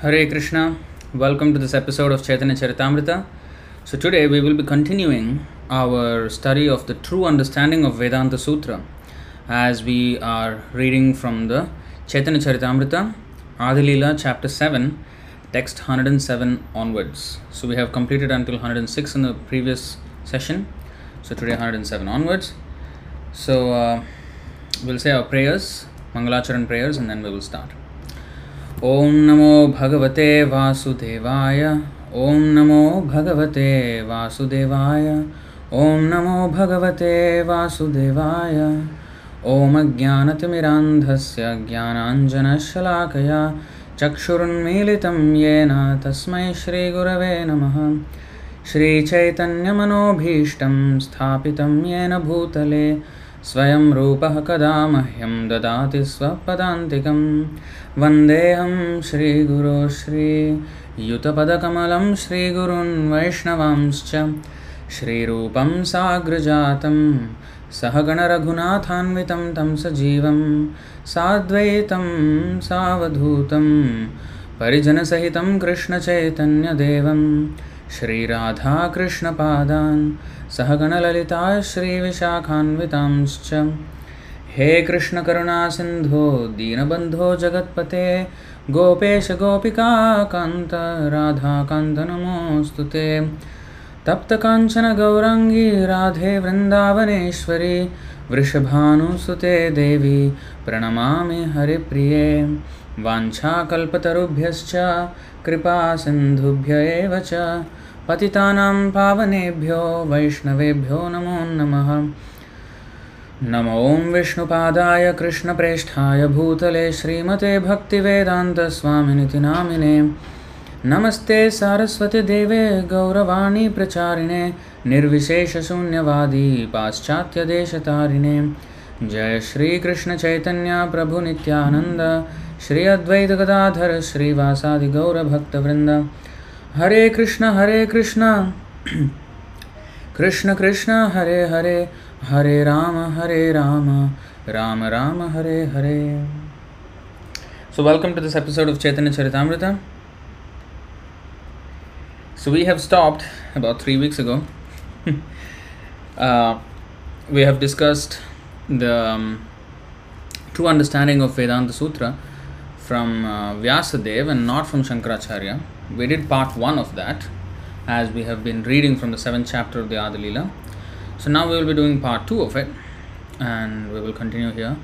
Hare Krishna, welcome to this episode of Chaitanya Charitamrita. So, today we will be continuing our study of the true understanding of Vedanta Sutra as we are reading from the Chaitanya Charitamrita, Adilila, chapter 7, text 107 onwards. So, we have completed until 106 in the previous session. So, today 107 onwards. So, uh, we'll say our prayers, Mangalacharan prayers, and then we will start. ॐ नमो भगवते वासुदेवाय ॐ नमो भगवते वासुदेवाय ॐ नमो भगवते वासुदेवाय। ॐ अज्ञानतिमिरान्धस्य ज्ञानाञ्जनशलाकया, चक्षुरुन्मीलितं येन तस्मै श्रीगुरवे नमः। श्रीचैतन्यमनोभीष्टं स्थापितं येन भूतले स्वयं रूपः कदा मह्यं ददाति स्वपदान्तिकं वन्देऽहं श्रीगुरो श्रीयुतपदकमलं श्रीगुरुन् वैष्णवांश्च। श्रीरूपं साग्रजातं सहगणरघुनाथान्वितं तं सजीवं साद्वैतं सावधूतं परिजनसहितं कृष्णचैतन्यदेवं श्रीराधाकृष्णपादान् सहगणललिता श्रीविशाखान्वितांश्च। हे कृष्णकरुणासिन्धो, दीनबन्धो जगत्पते, गोपेश गोपिकान्त राधाकान्त नमोऽस्तु ते। तप्तकाञ्चन गौराङ्गी राधे वृन्दावनेश्वरी वृषभानुसुते देवी, प्रणमामि हरिप्रिये। वाञ्छाकल्पतरुभ्यश्च कृपासिन्धुभ्य एव च। पतितानां पावनेभ्यो वैष्णवेभ्यो नमो नमः। नमो विष्णुपादाय कृष्णप्रेष्ठाय भूतले श्रीमते भक्तिवेदान्तस्वामिनिति नामिने नमस्ते सारस्वतीदेवे गौरवाणी प्रचारिणे निर्विशेषशून्यवादी पाश्चात्यदेशतारिणे जय श्रीकृष्णचैतन्य प्रभुनित्यानन्द श्री अद्वैत गदाधर श्रीवासादि गौरभक्तवृन्द Hare Krishna Hare Krishna. Krishna Krishna, Hare Hare. Hare Rama Hare Rama. Rama Rama, Hare Hare. So welcome to this episode of Chaitanya Charitamrita so we have stopped about three weeks ago we have discussed the true understanding of Vedanta Sutra from uh, Vyasadeva and not from Shankaracharya. We did part one of that as we have been reading from the seventh chapter of the Adilila. So now we will be doing part two of it and we will continue here.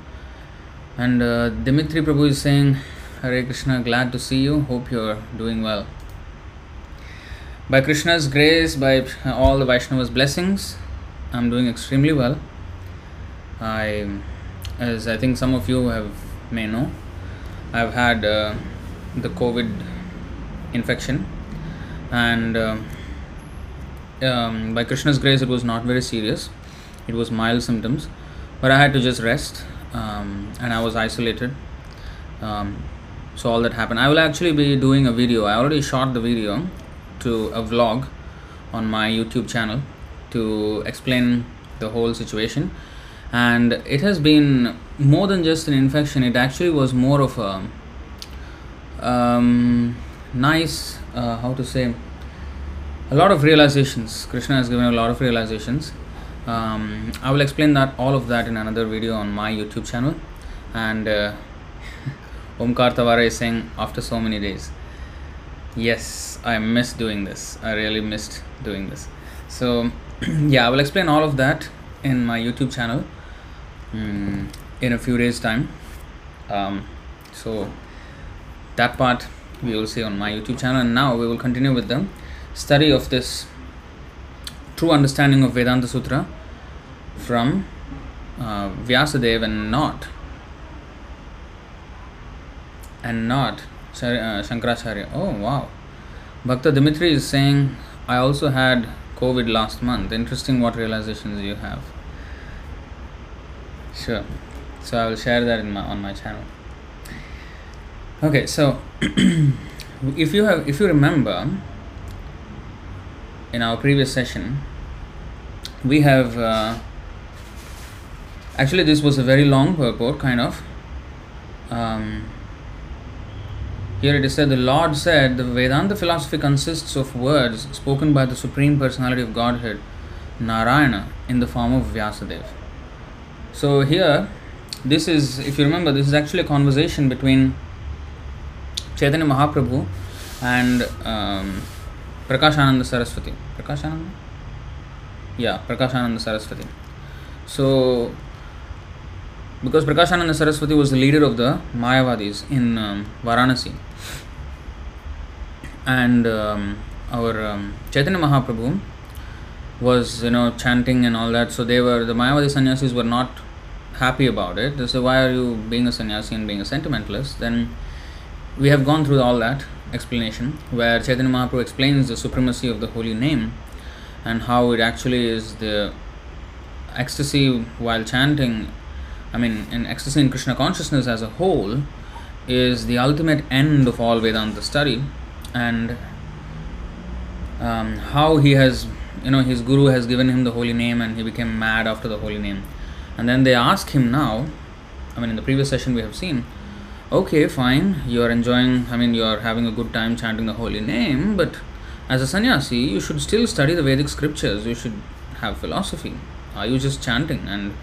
And uh, Dimitri Prabhu is saying, Hare Krishna, glad to see you. Hope you are doing well. By Krishna's grace, by all the Vaishnava's blessings, I'm doing extremely well. I, as I think some of you have may know, I've had uh, the COVID infection, and uh, um, by Krishna's grace, it was not very serious. It was mild symptoms, but I had to just rest, um, and I was isolated. Um, so all that happened. I will actually be doing a video. I already shot the video to a vlog on my YouTube channel to explain the whole situation. And it has been more than just an infection. It actually was more of a um, nice, uh, how to say, a lot of realizations. Krishna has given a lot of realizations. Um, I will explain that all of that in another video on my YouTube channel. And uh, Omkar Tawara is saying after so many days. Yes, I missed doing this. I really missed doing this. So, yeah, I will explain all of that in my YouTube channel in a few days' time. Um, so, that part we will see on my YouTube channel. And now we will continue with the study of this true understanding of Vedanta Sutra from uh, Vyasadeva and not and not uh, Shankaracharya. Oh wow. Bhakta Dimitri is saying, I also had COVID last month. Interesting what realizations you have. Sure. So I will share that in my on my channel. Okay, so if you have if you remember in our previous session we have uh, actually this was a very long purport kind of um, Here it is said, the Lord said, the Vedanta philosophy consists of words spoken by the Supreme Personality of Godhead, Narayana, in the form of Vyasadeva. So here, this is, if you remember, this is actually a conversation between Chaitanya Mahaprabhu and um, Prakashananda Saraswati. Prakashananda? Yeah, Prakashananda Saraswati. So, because Prakashananda Saraswati was the leader of the Mayavadis in um, Varanasi, and um, our um, Chaitanya Mahaprabhu was you know chanting and all that. So they were the Mayavadi sannyasis were not happy about it. They said, "Why are you being a sannyasi and being a sentimentalist?" Then we have gone through all that explanation where Chaitanya Mahaprabhu explains the supremacy of the holy name and how it actually is the ecstasy while chanting. I mean, in ecstasy in Krishna consciousness as a whole is the ultimate end of all Vedanta study, and um, how he has, you know, his guru has given him the holy name and he became mad after the holy name. And then they ask him now, I mean, in the previous session we have seen, okay, fine, you are enjoying, I mean, you are having a good time chanting the holy name, but as a sannyasi, you should still study the Vedic scriptures, you should have philosophy. Are you just chanting and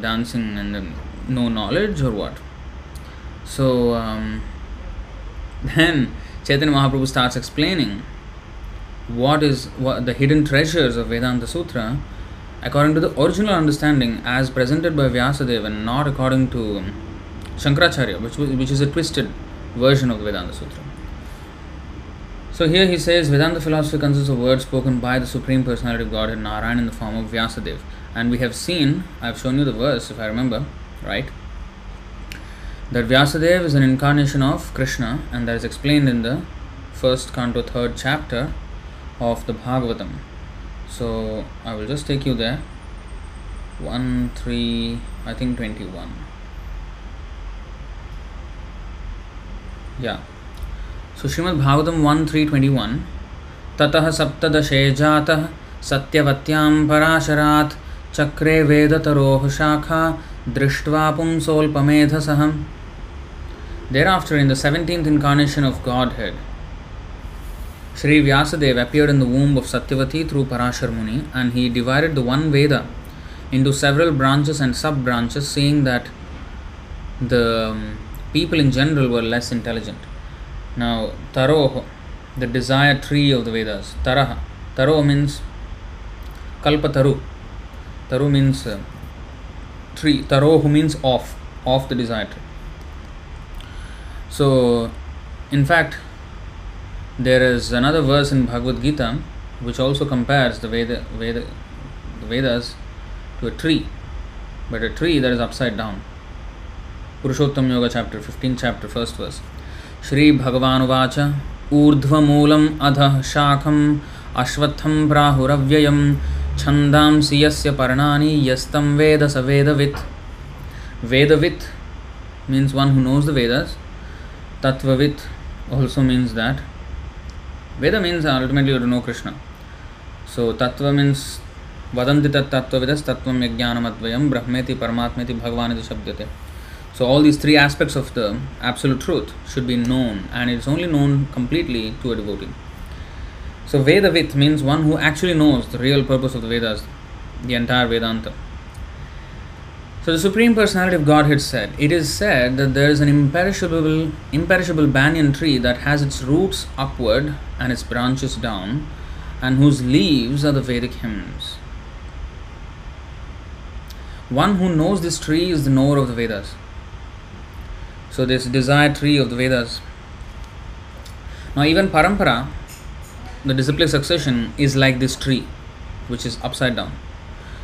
dancing and then no knowledge or what? So um, then Chaitanya Mahaprabhu starts explaining what is what the hidden treasures of Vedanta Sutra according to the original understanding as presented by Vyasadeva and not according to Shankaracharya, which, which is a twisted version of the Vedanta Sutra. So here he says Vedanta philosophy consists of words spoken by the Supreme Personality of Godhead Narayan in the form of Vyasadeva. And we have seen, I've shown you the verse if I remember, right? That Vyasadeva is an incarnation of Krishna, and that is explained in the first canto, third chapter of the Bhagavatam So I will just take you there. 1, 3, I think 21. Yeah. So Srimad Bhagavatam 1, 3, 21. ततः सप्तदशे जातः सत्यवत्यां पराशरात् चक्रे वेदतरोः शाखा दृष्ट्वा पुंसोल्पमेधसः Thereafter, in the 17th incarnation of Godhead, Sri Vyasadeva appeared in the womb of Satyavati through Parashar Muni and he divided the one Veda into several branches and sub branches, seeing that the um, people in general were less intelligent. Now, Taroh, the desired tree of the Vedas, Taraha, Taro means Kalpataru. Taru means uh, tree, Tarohu means off, off the desired tree. So, in fact, There is another verse in Bhagavad Gita which also compares the, Veda, Veda, the Vedas to a tree, but a tree that is upside down. Purushottama Yoga chapter 15 chapter first verse Shri Bhagavan उवाच ऊर्ध्वमूलम अध शाखम अश्वत्थम प्राहुरव्ययम छंदांसि यस्य पर्णानि यस्तम वेद स वेदवित् वेदवित् means one who knows the Vedas तत्ववित् also means that Veda means ultimately to know Krishna. So Tattva means Vadanti tat tattvavidas tattvam yajnanam advayam brahmeti paramatmeti bhagavaniti shabdyate. So all these three aspects of the absolute truth should be known and it's only known completely to a devotee. So Vedavit means one who actually knows the real purpose of the Vedas, the entire Vedanta. So the Supreme Personality of Godhead said, It is said that there is an imperishable, imperishable banyan tree that has its roots upward and its branches down, and whose leaves are the Vedic hymns. One who knows this tree is the knower of the Vedas. So this desire tree of the Vedas. Now even Parampara, the disciplic succession, is like this tree, which is upside down.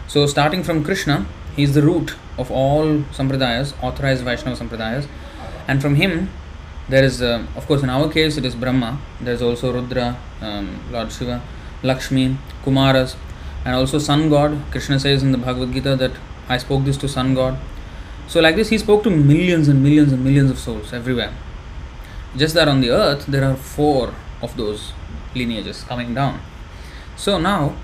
So starting from Krishna, he is the root of all sampradayas, authorized Vaishnava sampradayas, and from him there is, uh, of course, in our case it is Brahma. There is also Rudra, um, Lord Shiva, Lakshmi, Kumaras, and also Sun God. Krishna says in the Bhagavad Gita that I spoke this to Sun God. So, like this, he spoke to millions and millions and millions of souls everywhere. Just that on the earth, there are four of those lineages coming down. So now,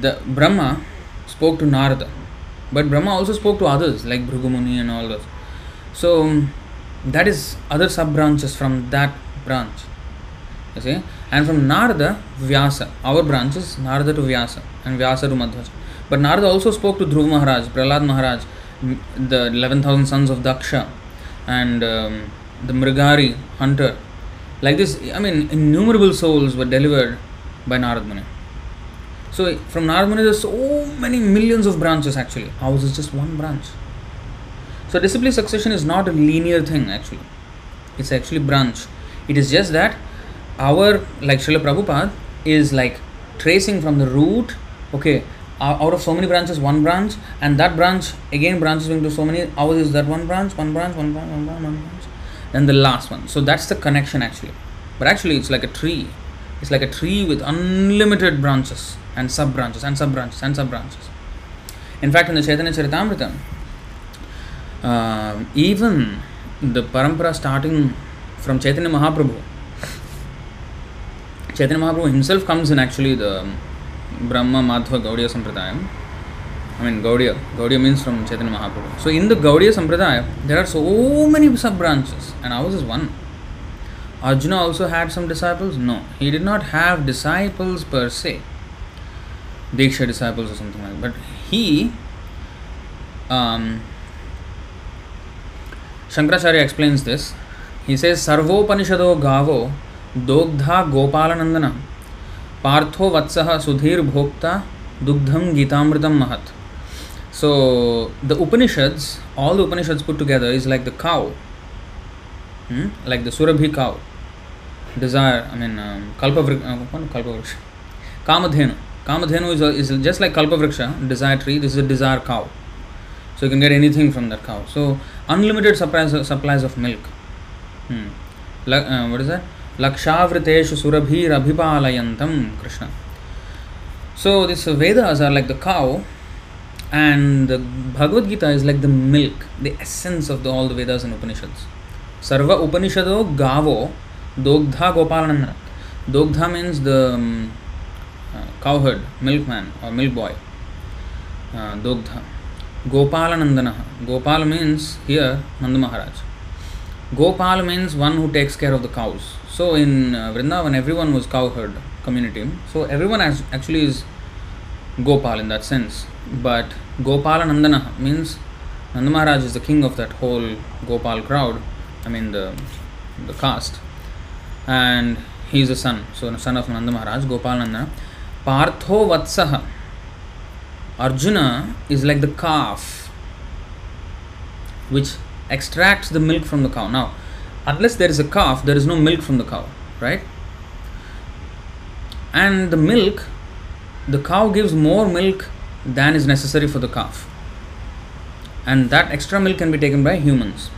the Brahma spoke to Narada, but Brahma also spoke to others like Bhrugumuni and all those. So, that is other sub branches from that branch. You see? And from Narada, Vyasa. Our branch is Narada to Vyasa and Vyasa to Madhvaja. But Narada also spoke to Dhruva Maharaj, Prahlad Maharaj, the 11,000 sons of Daksha, and um, the Mrigari hunter. Like this, I mean, innumerable souls were delivered by Narad Muni. So from Narad there's so many millions of branches actually. Ours is just one branch. So disciplic succession is not a linear thing actually. It's actually branch. It is just that our like Srila Prabhupada is like tracing from the root, okay, out of so many branches, one branch, and that branch again branches into so many. Ours is that one branch, one branch, one branch, one branch, one branch, then the last one. So that's the connection actually. But actually, it's like a tree. It's like a tree with unlimited branches and sub branches and sub branches and sub branches. In fact, in the Chaitanya Charitamrita, uh, even the parampara starting from Chaitanya Mahaprabhu, Chaitanya Mahaprabhu himself comes in actually the Brahma Madhva Gaudiya Sampradayam. I mean Gaudiya. Gaudiya means from Chaitanya Mahaprabhu. So in the Gaudiya Sampradaya, there are so many sub branches, and ours is one. Arjuna also had some disciples? No, he did not have disciples per se. Diksha disciples or something like that. But he, um, Shankaracharya explains this. He says, Sarvopanishado gavo dogdha gopalanandana पार्थो वत्सः सुधीर भोक्ता dugdham gitamritam mahat so the upanishads all the upanishads put together is like the cow hmm? like the surabhi cow desire i mean um, kalpavriksha uh, kalpavriksha kamadhenu kamadhenu is, a, is just like kalpavriksha desire tree this is a desire cow so you can get anything from that cow so unlimited supplies supplies of milk hmm. La, uh, what is that lakshavriteshu surabhirabhipalayantam Krishna. So these Vedas are like the cow and the Bhagavad Gita is like the milk, the essence of the, all the Vedas and Upanishads. Sarva Upanishado Gavo Dogdha Gopalanandana. Dogdha means the um, uh, cowherd, milkman or milk boy. Uh, Dogdha. Gopalanandana. Gopal means here Nanda Maharaj. Gopal means one who takes care of the cows. So in uh, Vrindavan, everyone was cowherd community. So everyone actually is Gopal in that sense. But Gopala Nandana means Nanda Maharaj is the king of that whole Gopal crowd. I mean the the caste, and he is the son. So the son of Nanda Maharaj, Gopal Nandana. Partho Vatsaha. Arjuna is like the calf which extracts the milk from the cow. Now, unless there is a calf, there is no milk from the cow, right? And the milk, the cow gives more milk than is necessary for the calf. And that extra milk can be taken by humans.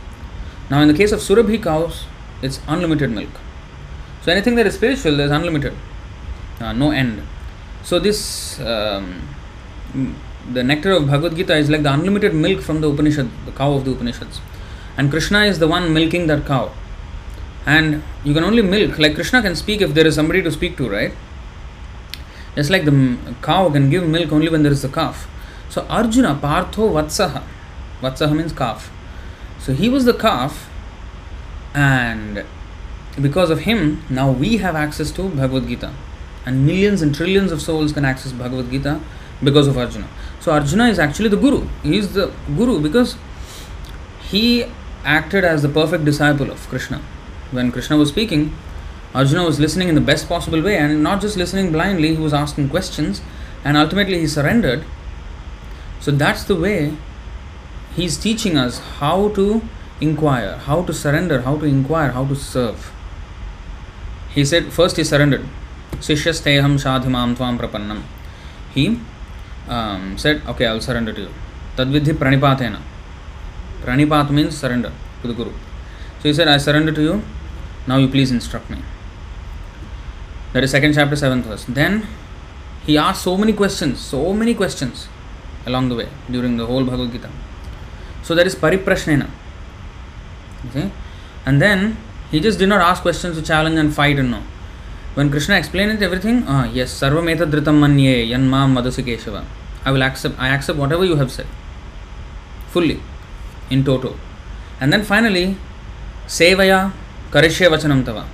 Now, in the case of Surabhi cows, it's unlimited milk. So, anything that is spiritual, there's unlimited, uh, no end. So, this, um, the nectar of Bhagavad Gita is like the unlimited milk from the Upanishad, the cow of the Upanishads. And Krishna is the one milking that cow. And you can only milk like krishna can speak if there is somebody to speak to right? Just like the cow can give milk only when there is a calf. So arjuna partho vatsaha. Vatsaha means calf. So he was the calf and because of him now we have access to bhagavad gita and millions and trillions of souls can access bhagavad gita because of arjuna so arjuna is actually the guru he is the guru because he acted as the perfect disciple of krishna when Krishna was speaking, Arjuna was listening in the best possible way and not just listening blindly, he was asking questions and ultimately he surrendered. So that's the way he's teaching us how to inquire, how to surrender, how to inquire, how to serve. He said, first he surrendered. शिष्यस्तेहम साधि माँ वाम प्रपन्नम he said okay I will surrender to तद्विधि प्रणिपातेन। प्रणिपात means surrender to the guru so he said I surrender to you now you please instruct me that is second chapter seventh verse then he are so many question so many question along the way during the whole Bhagavad Gita so that is परिप्रश्न and then he just did not ask question to challenge and fight in no When Krishna explained everything, ah, yes, sarvameta dritam manye madasi keshava. I will accept, I accept whatever you have said. Fully, in toto. And then finally, Sevaya karishya vachanam tava.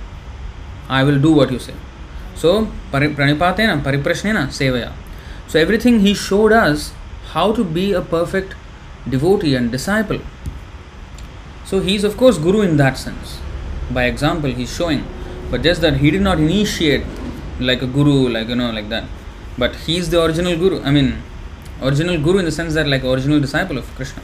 I will do what you say. So, pranipatena, pariprashnena, sevaya. So, everything he showed us how to be a perfect devotee and disciple. So, he is, of course, Guru in that sense. By example, he's showing. But just that he did not initiate like a Guru, like, you know, like that. But he is the original Guru. I mean, original Guru in the sense that, like, original disciple of Krishna.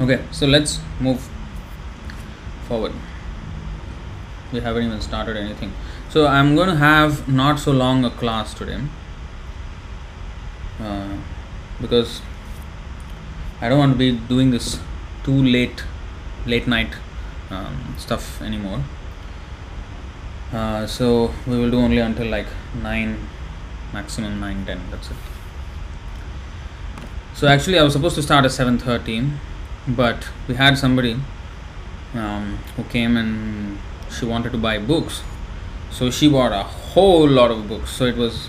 Okay, so let's move forward. We haven't even started anything. So I'm going to have not so long a class today uh, because I don't want to be doing this too late, late night um, stuff anymore. Uh, so we will do only until like 9, maximum 9, 10. That's it. So actually I was supposed to start at 7.30 but we had somebody um, who came and she wanted to buy books so she bought a whole lot of books. So it was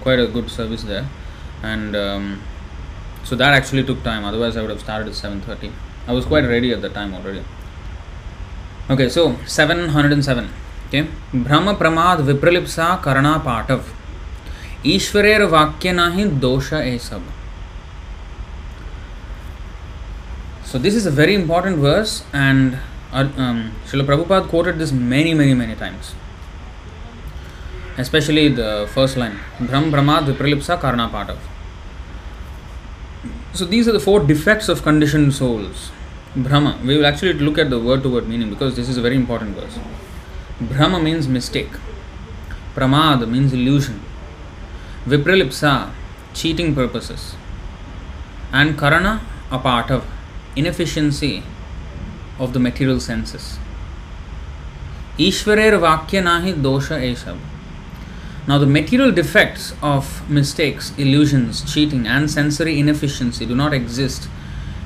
quite a good service there. And um, so that actually took time. Otherwise i would have started at 7.30 i was quite ready at the time already. Okay so 707 okay. Bhrama pramad vipralipsa karana patav. ईश्वरेर वाक्य ना ही दोष ए सब So this is a very important verse, and uh, um, Srila um, Prabhupada quoted this many, many, many times. Especially the first line, Brahm Brahmad Vipralipsa Karna Patav. So these are the four defects of conditioned souls. Bhrama. We will actually look at the word to word meaning because this is a very important verse. Bhrama means mistake. Pramad means illusion. Vipralipsa, cheating purposes. And Karana, apatav, inefficiency of the material senses. Ishwarer Vakya Nahi Dosha Eshab. Now, the material defects of mistakes, illusions, cheating, and sensory inefficiency do not exist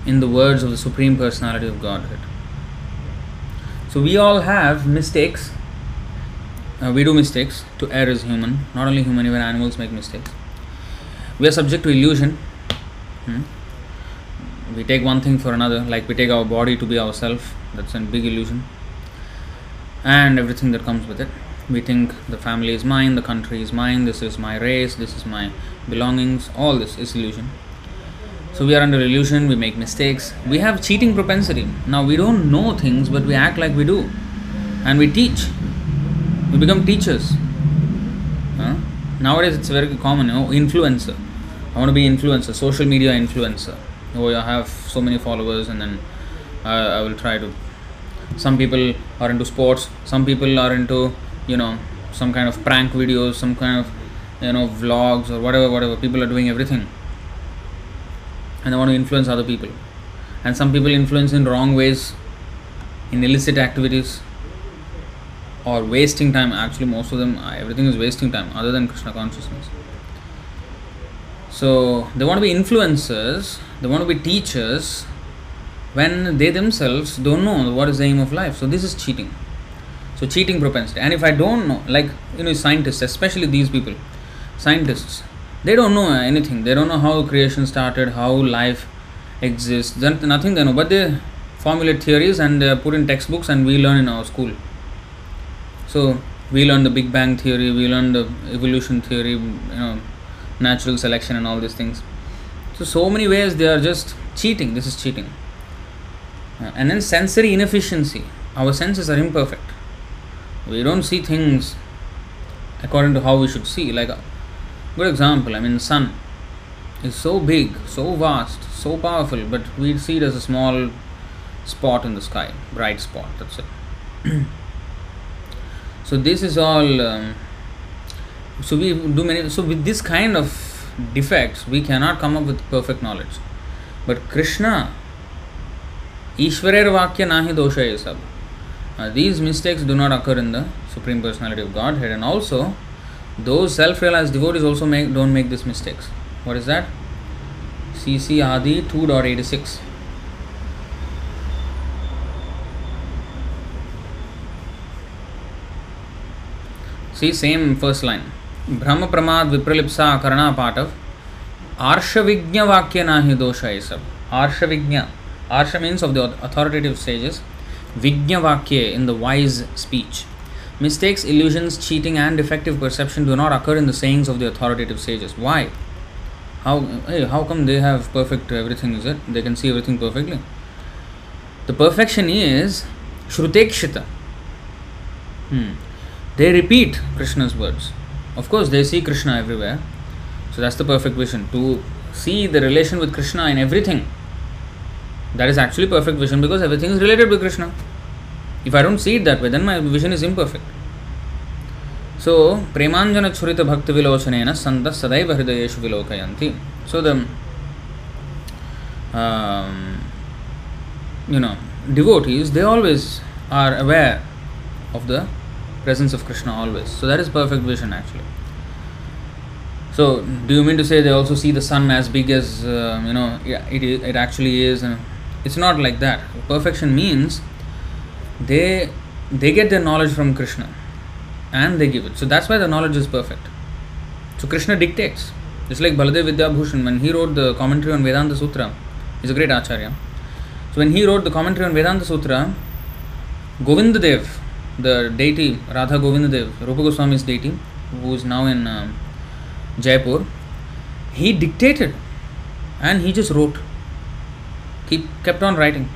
in the words of the Supreme Personality of Godhead. So, we all have mistakes. Uh, we do mistakes. To err is human. Not only human, even animals make mistakes. We are subject to illusion. Hmm? we take one thing for another like we take our body to be ourselves that's a big illusion and everything that comes with it we think the family is mine the country is mine this is my race this is my belongings all this is illusion. So we are under illusion we make mistakes. We have cheating propensity. Now we don't know things but we act like we do. And we teach. We become teachers. Huh? nowadays it's very common you know influencer. I want to be influencer social media influencer. Oh i have so many followers and then uh, i will try to. Some people are into sports some people are into you know some kind of prank videos some kind of you know vlogs or whatever whatever. People are doing everything. And they want to influence other people. And some people influence in wrong ways in illicit activities or wasting time. Actually most of them uh, everything is wasting time other than krishna consciousness. So they want to be influencers, they want to be teachers when they themselves don't know what is the aim of life. So this is cheating. So cheating propensity. And if I don't know, like you know, scientists, especially these people, scientists, they don't know anything. They don't know how creation started, how life exists. Nothing they know, but they formulate theories and they put in textbooks, and we learn in our school. So we learn the Big Bang theory, we learn the evolution theory, you know, natural selection and all these things. So, so many ways they are just cheating. This is cheating. And then sensory inefficiency. Our senses are imperfect. We don't see things according to how we should see. Like a good example, I mean, sun is so big, so vast, so powerful, but we see it as a small spot in the sky, bright spot. That's it. so this is all. Um, so we do many so with this kind of defects we cannot come up with perfect knowledge but krishna ishwarer vakya nahi dosha sab uh, these mistakes do not occur in the supreme personality of godhead and also those self-realized devotees also make don't make these mistakes what is that cc adi 2.86 See, same first line. Brahma Pramad Vipralipsa Karana Patav Arshavignya Vakya Nahi Dosha Isab. Arshavignya. Arsha means of the authoritative sages. Vignya Vakya in the wise speech. Mistakes, illusions, cheating, and defective perception do not occur in the sayings of the authoritative sages. Why? How, hey, how come they have perfect everything? Is it? They can see everything perfectly. The perfection is Shrutekshita. Hmm. They repeat Krishna's words. Of course, they see Krishna everywhere. So that's the perfect vision. To see the relation with Krishna in everything. That is actually perfect vision because everything is related with Krishna. If I don't see it that way, then my vision is imperfect. So, Churita Bhakti Vilochanena Santa Sadaiva Hridayeshu Vilokayanti. So, the um, you know devotees they always are aware of the presence of Krishna always. So, that is perfect vision actually. So, do you mean to say they also see the sun as big as uh, you know it, it actually is? And it's not like that. Perfection means they they get their knowledge from Krishna and they give it. So that's why the knowledge is perfect. So Krishna dictates. Just like Baladev Vidyabhushan, when he wrote the commentary on Vedanta Sutra, he's a great acharya. So when he wrote the commentary on Vedanta Sutra, Govindadev, the deity, Radha Govindadev, Rupa Goswami's deity, who is now in uh, Jaipur, he dictated and he just wrote. He kept on writing.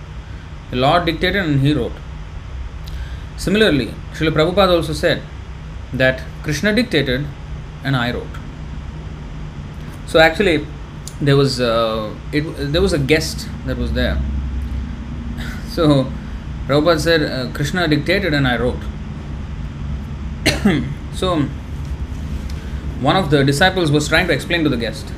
The Lord dictated and he wrote. Similarly, Srila Prabhupada also said that Krishna dictated and I wrote. So actually, there was uh, it, there was a guest that was there. So Prabhupada said uh, Krishna dictated and I wrote. so one of the disciples was trying to explain to the guest.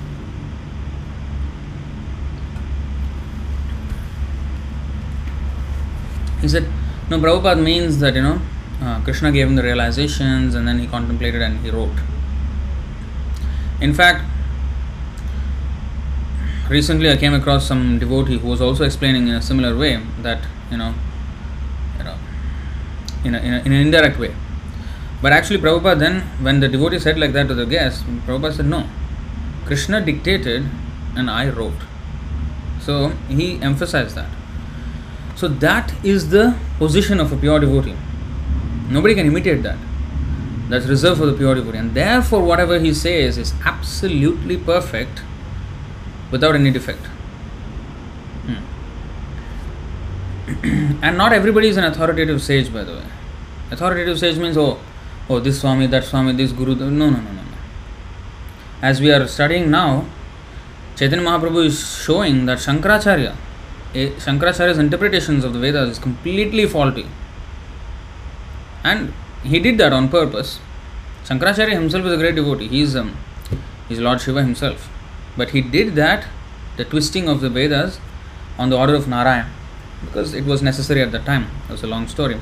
He said, "No, Prabhupada means that you know." uh, Krishna gave him the realizations and then he contemplated and he wrote. In fact, recently I came across some devotee who was also explaining in a similar way that you know, you know, in, a, in, a, in an indirect way. But actually, Prabhupada then, when the devotee said like that to the guest, Prabhupada said, No, Krishna dictated and I wrote. So he emphasized that. So that is the position of a pure devotee. Nobody can imitate that. That's reserved for the pure devotee. And therefore, whatever he says is absolutely perfect without any defect. Hmm. and not everybody is an authoritative sage, by the way. Authoritative sage means, oh, oh, this Swami, that Swami, this Guru. No, no, no, no, no. As we are studying now, Chaitanya Mahaprabhu is showing that Shankaracharya, Shankaracharya's interpretations of the Vedas is completely faulty. And he did that on purpose. Shankaracharya himself is a great devotee. He is, um, he is Lord Shiva himself. But he did that, the twisting of the Vedas, on the order of Narayan, because it was necessary at the time. It was a long story.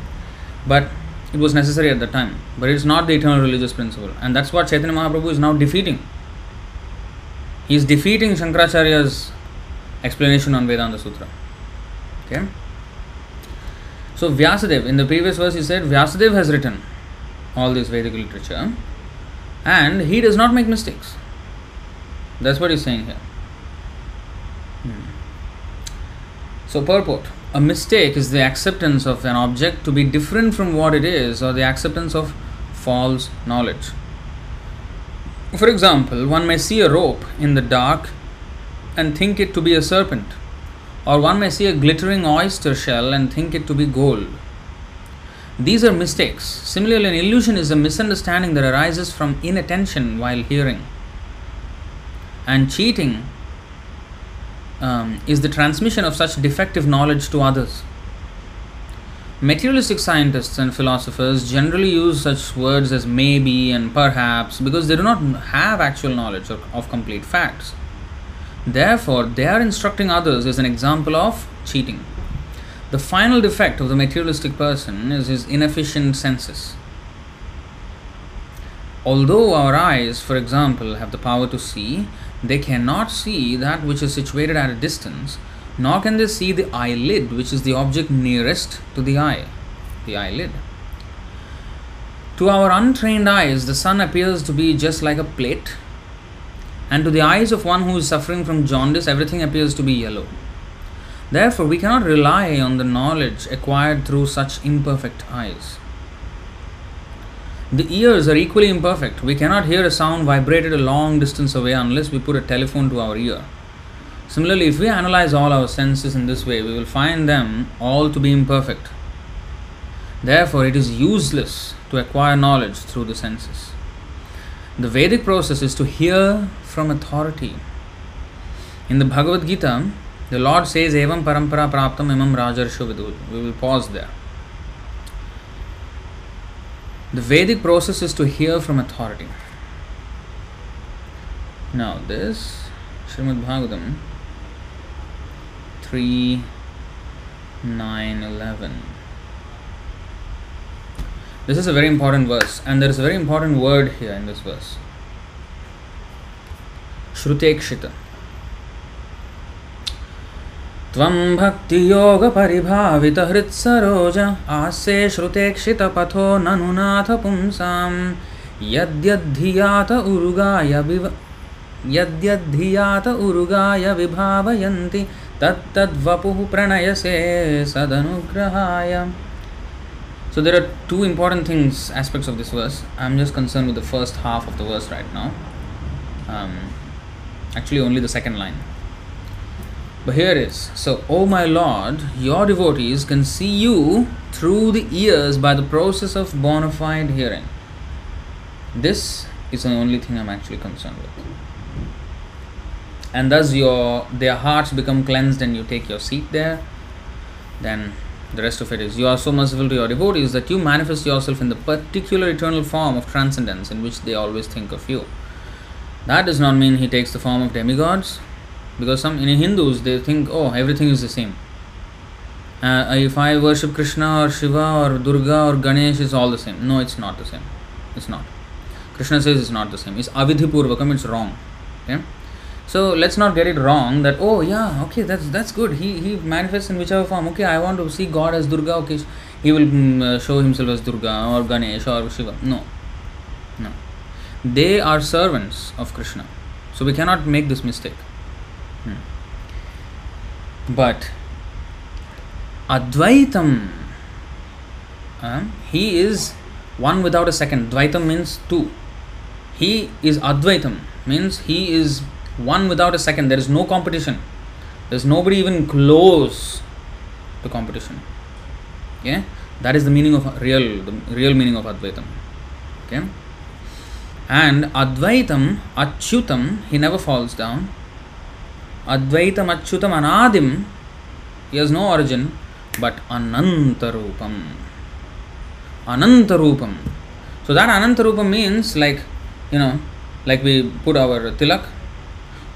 But it was necessary at the time. But it is not the eternal religious principle. And that's what Chaitanya Mahaprabhu is now defeating. He is defeating Shankaracharya's explanation on Vedanta Sutra. Okay? So Vyasadev, in the previous verse, he said Vyasadev has written all this Vedic literature and he does not make mistakes. That's what he's saying here. Hmm. So, purport a mistake is the acceptance of an object to be different from what it is or the acceptance of false knowledge. For example, one may see a rope in the dark and think it to be a serpent or one may see a glittering oyster shell and think it to be gold. These are mistakes. Similarly, an illusion is a misunderstanding that arises from inattention while hearing. And cheating um, is the transmission of such defective knowledge to others. Materialistic scientists and philosophers generally use such words as maybe and perhaps because they do not have actual knowledge of, of complete facts. Therefore, their instructing others is an example of cheating. The final defect of the materialistic person is his inefficient senses. Although our eyes, for example, have the power to see, they cannot see that which is situated at a distance, nor can they see the eyelid, which is the object nearest to the eye, the eyelid. To our untrained eyes, the sun appears to be just like a plate, and to the eyes of one who is suffering from jaundice, everything appears to be yellow. Therefore, we cannot rely on the knowledge acquired through such imperfect eyes. The ears are equally imperfect. We cannot hear a sound vibrated a long distance away unless we put a telephone to our ear. Similarly, if we analyze all our senses in this way, we will find them all to be imperfect. Therefore, it is useless to acquire knowledge through the senses. The Vedic process is to hear from authority. In the Bhagavad Gita, the Lord says, Evam parampara praptam imam rajarsho vidu. We will pause there. The Vedic process is to hear from authority. Now, this Srimad Bhagavatam 3 9 11. This is a very important verse, and there is a very important word here in this verse. Shrutekshita. त्वं भक्तियोगपरिभावितहृत्सरोज आस्ये श्रुतेक्षितपथो ननुनाथ पुंसां यद्यद्धियात उरुगाय विव यद्यद्धियात उरुगाय विभावयन्ति तत्तद्वपुः प्रणयसे सदनुग्रहाय So there are two important things, aspects of this verse. I'm just concerned with the first half of the verse right now. Um, actually, only the second line. But here it is. so, O my Lord, your devotees can see you through the ears by the process of bona fide hearing. This is the only thing I'm actually concerned with. And thus your their hearts become cleansed and you take your seat there, then the rest of it is you are so merciful to your devotees that you manifest yourself in the particular eternal form of transcendence in which they always think of you. That does not mean he takes the form of demigods, because some in Hindus they think, oh, everything is the same. Uh, if I worship Krishna or Shiva or Durga or Ganesh, it's all the same. No, it's not the same. It's not. Krishna says it's not the same. It's avidhi purvakam. It's wrong. Okay. So let's not get it wrong that oh yeah okay that's that's good. He he manifests in whichever form. Okay I want to see God as Durga. Okay he will mm, uh, show himself as Durga or Ganesh or Shiva. No. No. They are servants of Krishna. So we cannot make this mistake. Hmm. but Advaitam uh, he is one without a second. Dvaitam means two. He is Advaitam. Means he is one without a second. There is no competition. There's nobody even close to competition. Okay, that is the meaning of real, the real meaning of Advaitam. Okay, and Advaitam, Achyutam, he never falls down. Advaitam, Achyutam, Anadim, he has no origin, but Anantarupam. Anantarupam. So that Anantarupam means like, you know, like we put our tilak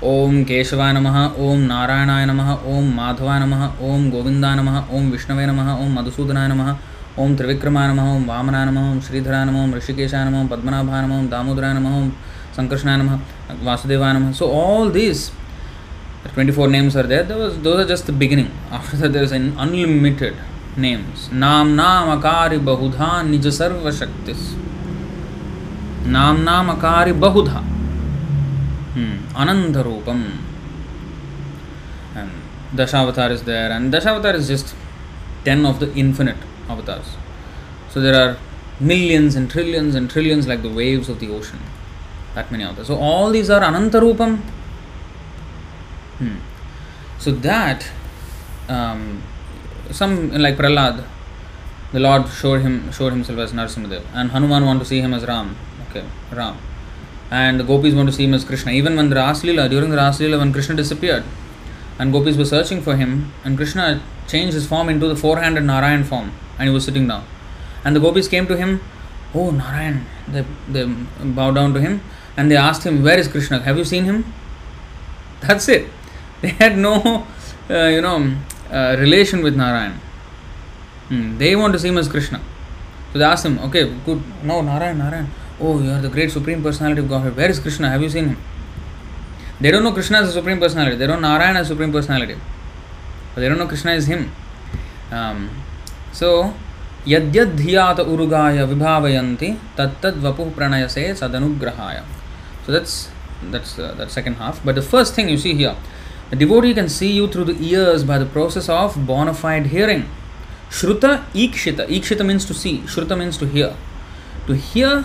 ॐ केशवाय नमः ॐ नारायणाय नमः ॐ माधवाय नमः ॐ गोविन्दाय नमः ॐ विष्णवे नमः ॐ मधुसूदनाय नमः ॐ त्रिविक्रमाय नमः ॐ वामनाय नमः ॐ श्रीधराय नमः ऋषिकेशाय नमः पद्मनाभाय नमः दामोदराय नमः ॐ संकृष्णाय नमः वासुदेवाय नमः so all these 24 names are there. There was, those are just the beginning. After that, there is an unlimited names. Nam Nam Akari Bahudha Nija Sarva Shaktis. Nam Nam Akari Bahudha. Hmm. Anantarupam. And Dashavatar is there, and Dashavatar is just 10 of the infinite avatars. So there are millions and trillions and trillions like the waves of the ocean. That many avatars. So all these are Anantarupam. Hmm. So that, um, some like Prahlad, the Lord showed him showed himself as Narasimhadev, and Hanuman want to see him as Ram. Okay, Ram and the gopis want to see him as Krishna. Even when the Raslila, during the Raslila, when Krishna disappeared, and gopis were searching for him, and Krishna changed his form into the four-handed Narayan form, and he was sitting down. And the gopis came to him, oh Narayan, they, they bowed down to him, and they asked him, where is Krishna? Have you seen him? That's it. They had no, uh, you know, uh, relation with Narayan. Hmm. They want to see him as Krishna. So they asked him, okay, good, no, Narayan, Narayan Oh, you are the great supreme personality of Godhead. Where is Krishna? Have you seen him? They don't know Krishna is the supreme personality. They don't know Narayana is supreme personality. But they don't know Krishna is him. Um, so, यद्यधियात उरुगाय विभावयन्ति तत्तद् वपुः प्रणयसे सदनुग्रहाय so that's that's that second half but the first thing you see here the devotee can see you through the ears by the process of bona fide hearing श्रुत ईक्षित ईक्षित means to see श्रुत means to hear to hear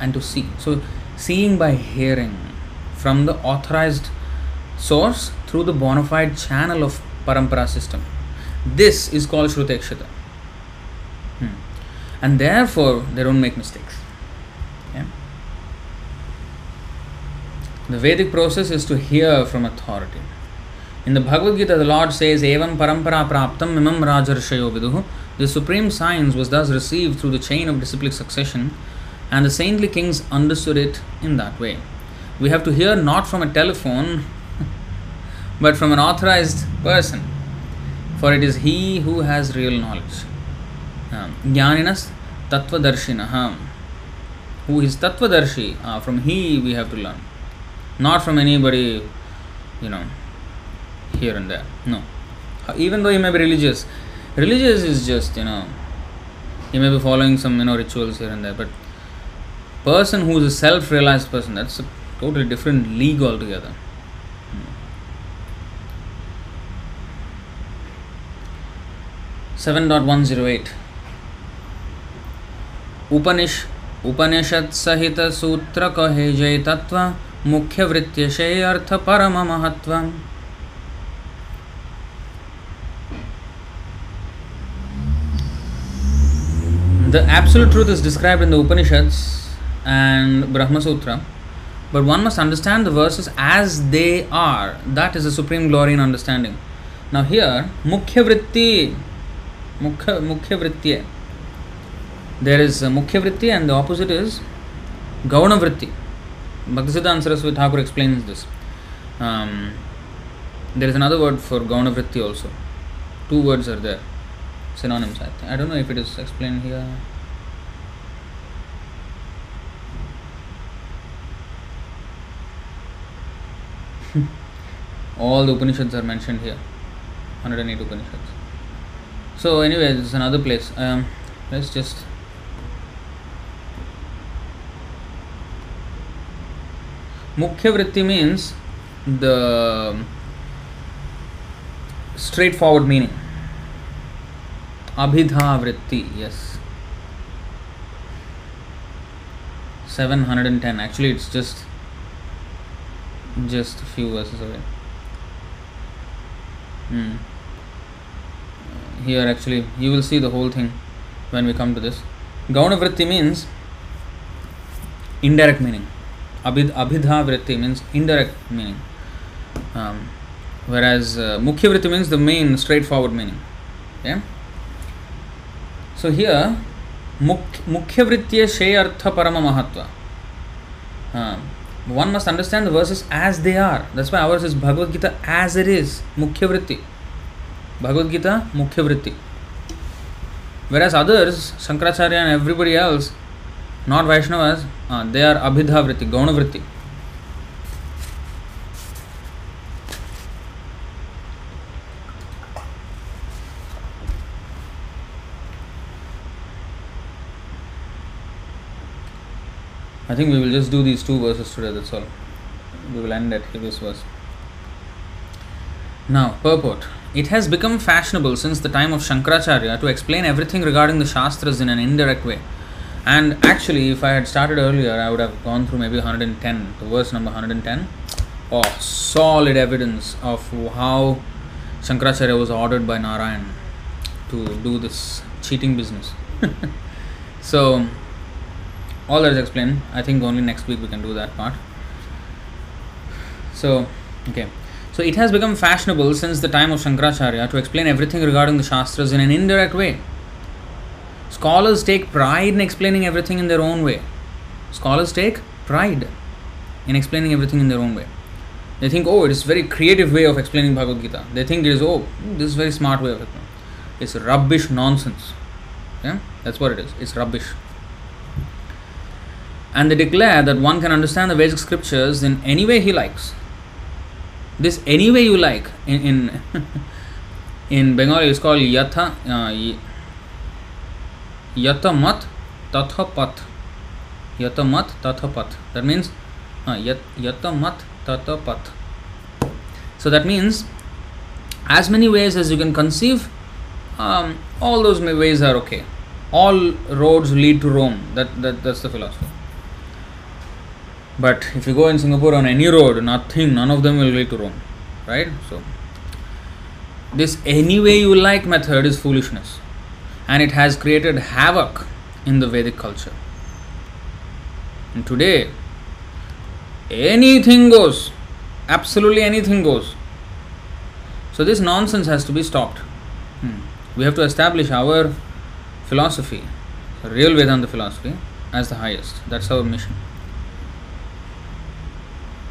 and to see. So seeing by hearing from the authorized source through the bona fide channel of parampara system. This is called shrutekshita. Hmm. and therefore they don't make mistakes. Yeah? the vedic process is to hear from authority. In the bhagavad gita the lord says evam parampara praptam imam rajarshayo viduhu. The supreme science was thus received through the chain of disciplic succession and the saintly kings understood it in that way we have to hear not from a telephone but from an authorized person for it is he who has real knowledge. Jnaninas Tattvadarshinaha. Who is Tattvadarshi? Uh, from he we have to learn. Not from anybody, you know, here and there. No. Even though he may be religious. Religious is just, you know, he may be following some, you know, rituals here and there, but person who is a self-realized person, that's a totally different league altogether. 7.108 उपनिष उपनिषद सहित सूत्र कहे जय तत्व मुख्य वृत्त्यशे अर्थ परम महत्व The absolute truth is described in the Upanishads and Brahma Sutra. But one must understand the verses as they are. That is the supreme glory in understanding. Now here, Mukhya Vritti, Mukha mukhya Vritti. There is Mukhya Vritti and the opposite is Gauna Vritti. Bhaktisiddhanta Saraswati Thakur explains this. Um, there is another word for Gauna Vritti also. Two words are there, synonyms. I, I don't know if it is explained here. All the Upanishads are mentioned here. 108 Upanishads. So anyway it's another place. Um, let's just mukhya vritti means the straightforward meaning. Abhidha vritti yes. 710 actually it's just just a few verses away hmm here actually you will see the whole thing when we come to this gauna vritti means indirect meaning Abhid, abhidha vritti means indirect meaning um, whereas uh, mukhya vritti means the main straightforward meaning yeah so here mukhya vritti she artha parama mahatva uh, one must understand the verses as they are that's why ours is bhagavad gita as it is mukhya vritti Bhagavad Gita, Mukhya Vritti. Whereas others, Shankaracharya and everybody else, not Vaishnavas, uh, they are Abhidha Vritti, Gauna Vritti. I think we will just do these two verses today, that's all. We will end at this verse. Now, purport. It has become fashionable since the time of Shankaracharya to explain everything regarding the Shastras in an indirect way. And actually, if I had started earlier, I would have gone through maybe 110, the verse number 110. Oh, solid evidence of how Shankaracharya was ordered by Narayan to do this cheating business. so, all that is explained. I think only next week we can do that part. So, okay. So it has become fashionable since the time of Shankaracharya to explain everything regarding the Shastras in an indirect way. Scholars take pride in explaining everything in their own way. Scholars take pride in explaining everything in their own way. They think, oh, it is very creative way of explaining Bhagavad Gita. They think it is, oh, this is a very smart way of explaining. It's rubbish nonsense. Yeah, that's what it is. It's rubbish. And they declare that one can understand the Vedic scriptures in any way he likes this any way you like in in, in bengali it's called yatha uh, Yatamat mat Yatamat tathapat. That means uh, yat, Yatamat tathapat. So that means as many ways as you can conceive, um, all those ways are okay. All roads lead to Rome. That, that that's the philosophy. But if you go in Singapore on any road, nothing, none of them will lead to Rome, right? So this any way you like method is foolishness, and it has created havoc in the Vedic culture. And today, anything goes, absolutely anything goes. So this nonsense has to be stopped. Hmm. We have to establish our philosophy, real Vedanta philosophy, as the highest. That's our mission.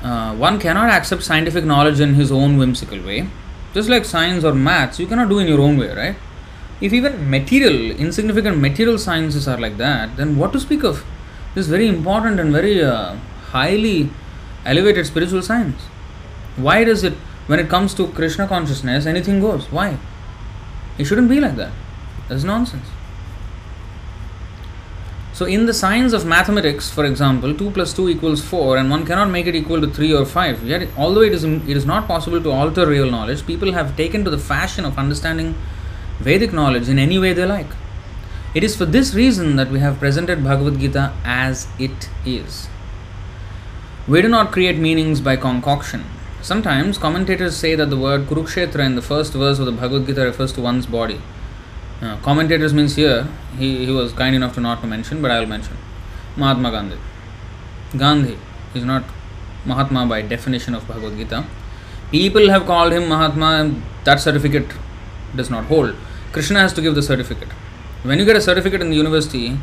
Uh, one cannot accept scientific knowledge in his own whimsical way. Just like science or maths, you cannot do in your own way, right? If even material, insignificant material sciences are like that, then what to speak of this very important and very uh, highly elevated spiritual science? Why does it, when it comes to Krishna consciousness, anything goes? Why? It shouldn't be like that. That's nonsense. So, in the science of mathematics, for example, 2 plus 2 equals 4, and one cannot make it equal to 3 or 5. Yet, although it is, it is not possible to alter real knowledge, people have taken to the fashion of understanding Vedic knowledge in any way they like. It is for this reason that we have presented Bhagavad Gita as it is. We do not create meanings by concoction. Sometimes commentators say that the word Kurukshetra in the first verse of the Bhagavad Gita refers to one's body. Uh, commentators means here, he, he was kind enough to not to mention, but I will mention. Mahatma Gandhi. Gandhi is not Mahatma by definition of Bhagavad Gita. People have called him Mahatma, that certificate does not hold. Krishna has to give the certificate. When you get a certificate in the university,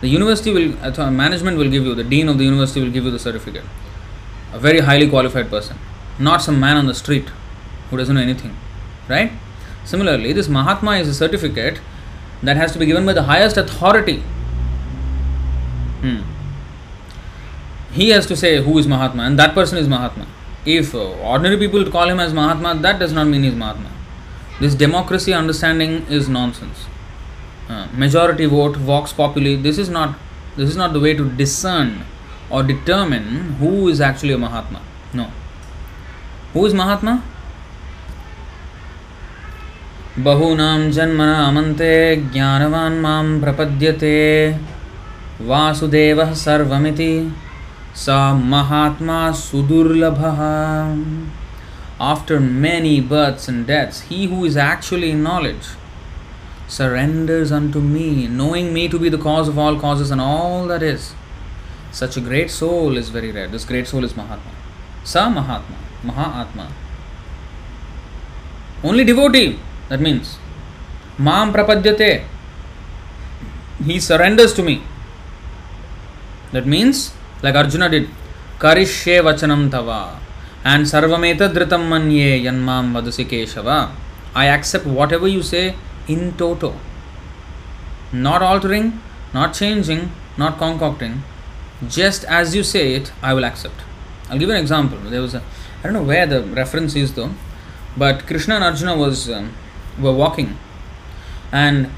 the university will, management will give you, the dean of the university will give you the certificate. A very highly qualified person, not some man on the street who doesn't know anything, right? Similarly, this Mahatma is a certificate that has to be given by the highest authority. Hmm. He has to say who is Mahatma, and that person is Mahatma. If uh, ordinary people call him as Mahatma, that does not mean he is Mahatma. This democracy understanding is nonsense. Uh, majority vote, vox populi. This is not. This is not the way to discern or determine who is actually a Mahatma. No. Who is Mahatma? बहूनां जन्मनामन्ते ज्ञानवान् माँ प्रपद्यते वासुदेवः सर्वमिति स महात्मा सुदुर्लभः After many births and deaths, he who is actually in knowledge surrenders unto me, knowing me to be the cause of all causes and all that is. Such a great soul is very rare. This great soul is Mahatma. Sa Mahatma, Mahatma. Only devotee that means, Mam prapadyate. He surrenders to me. That means, like Arjuna did, Karishye vachanam tava and sarvameta dhritam manye yanmam vadasi keshava. I accept whatever you say in toto. Not altering, not changing, not concocting. Just as you say it, I will accept. I'll give an example. There was a, I don't know where the reference is though, but Krishna and Arjuna was um, were walking, and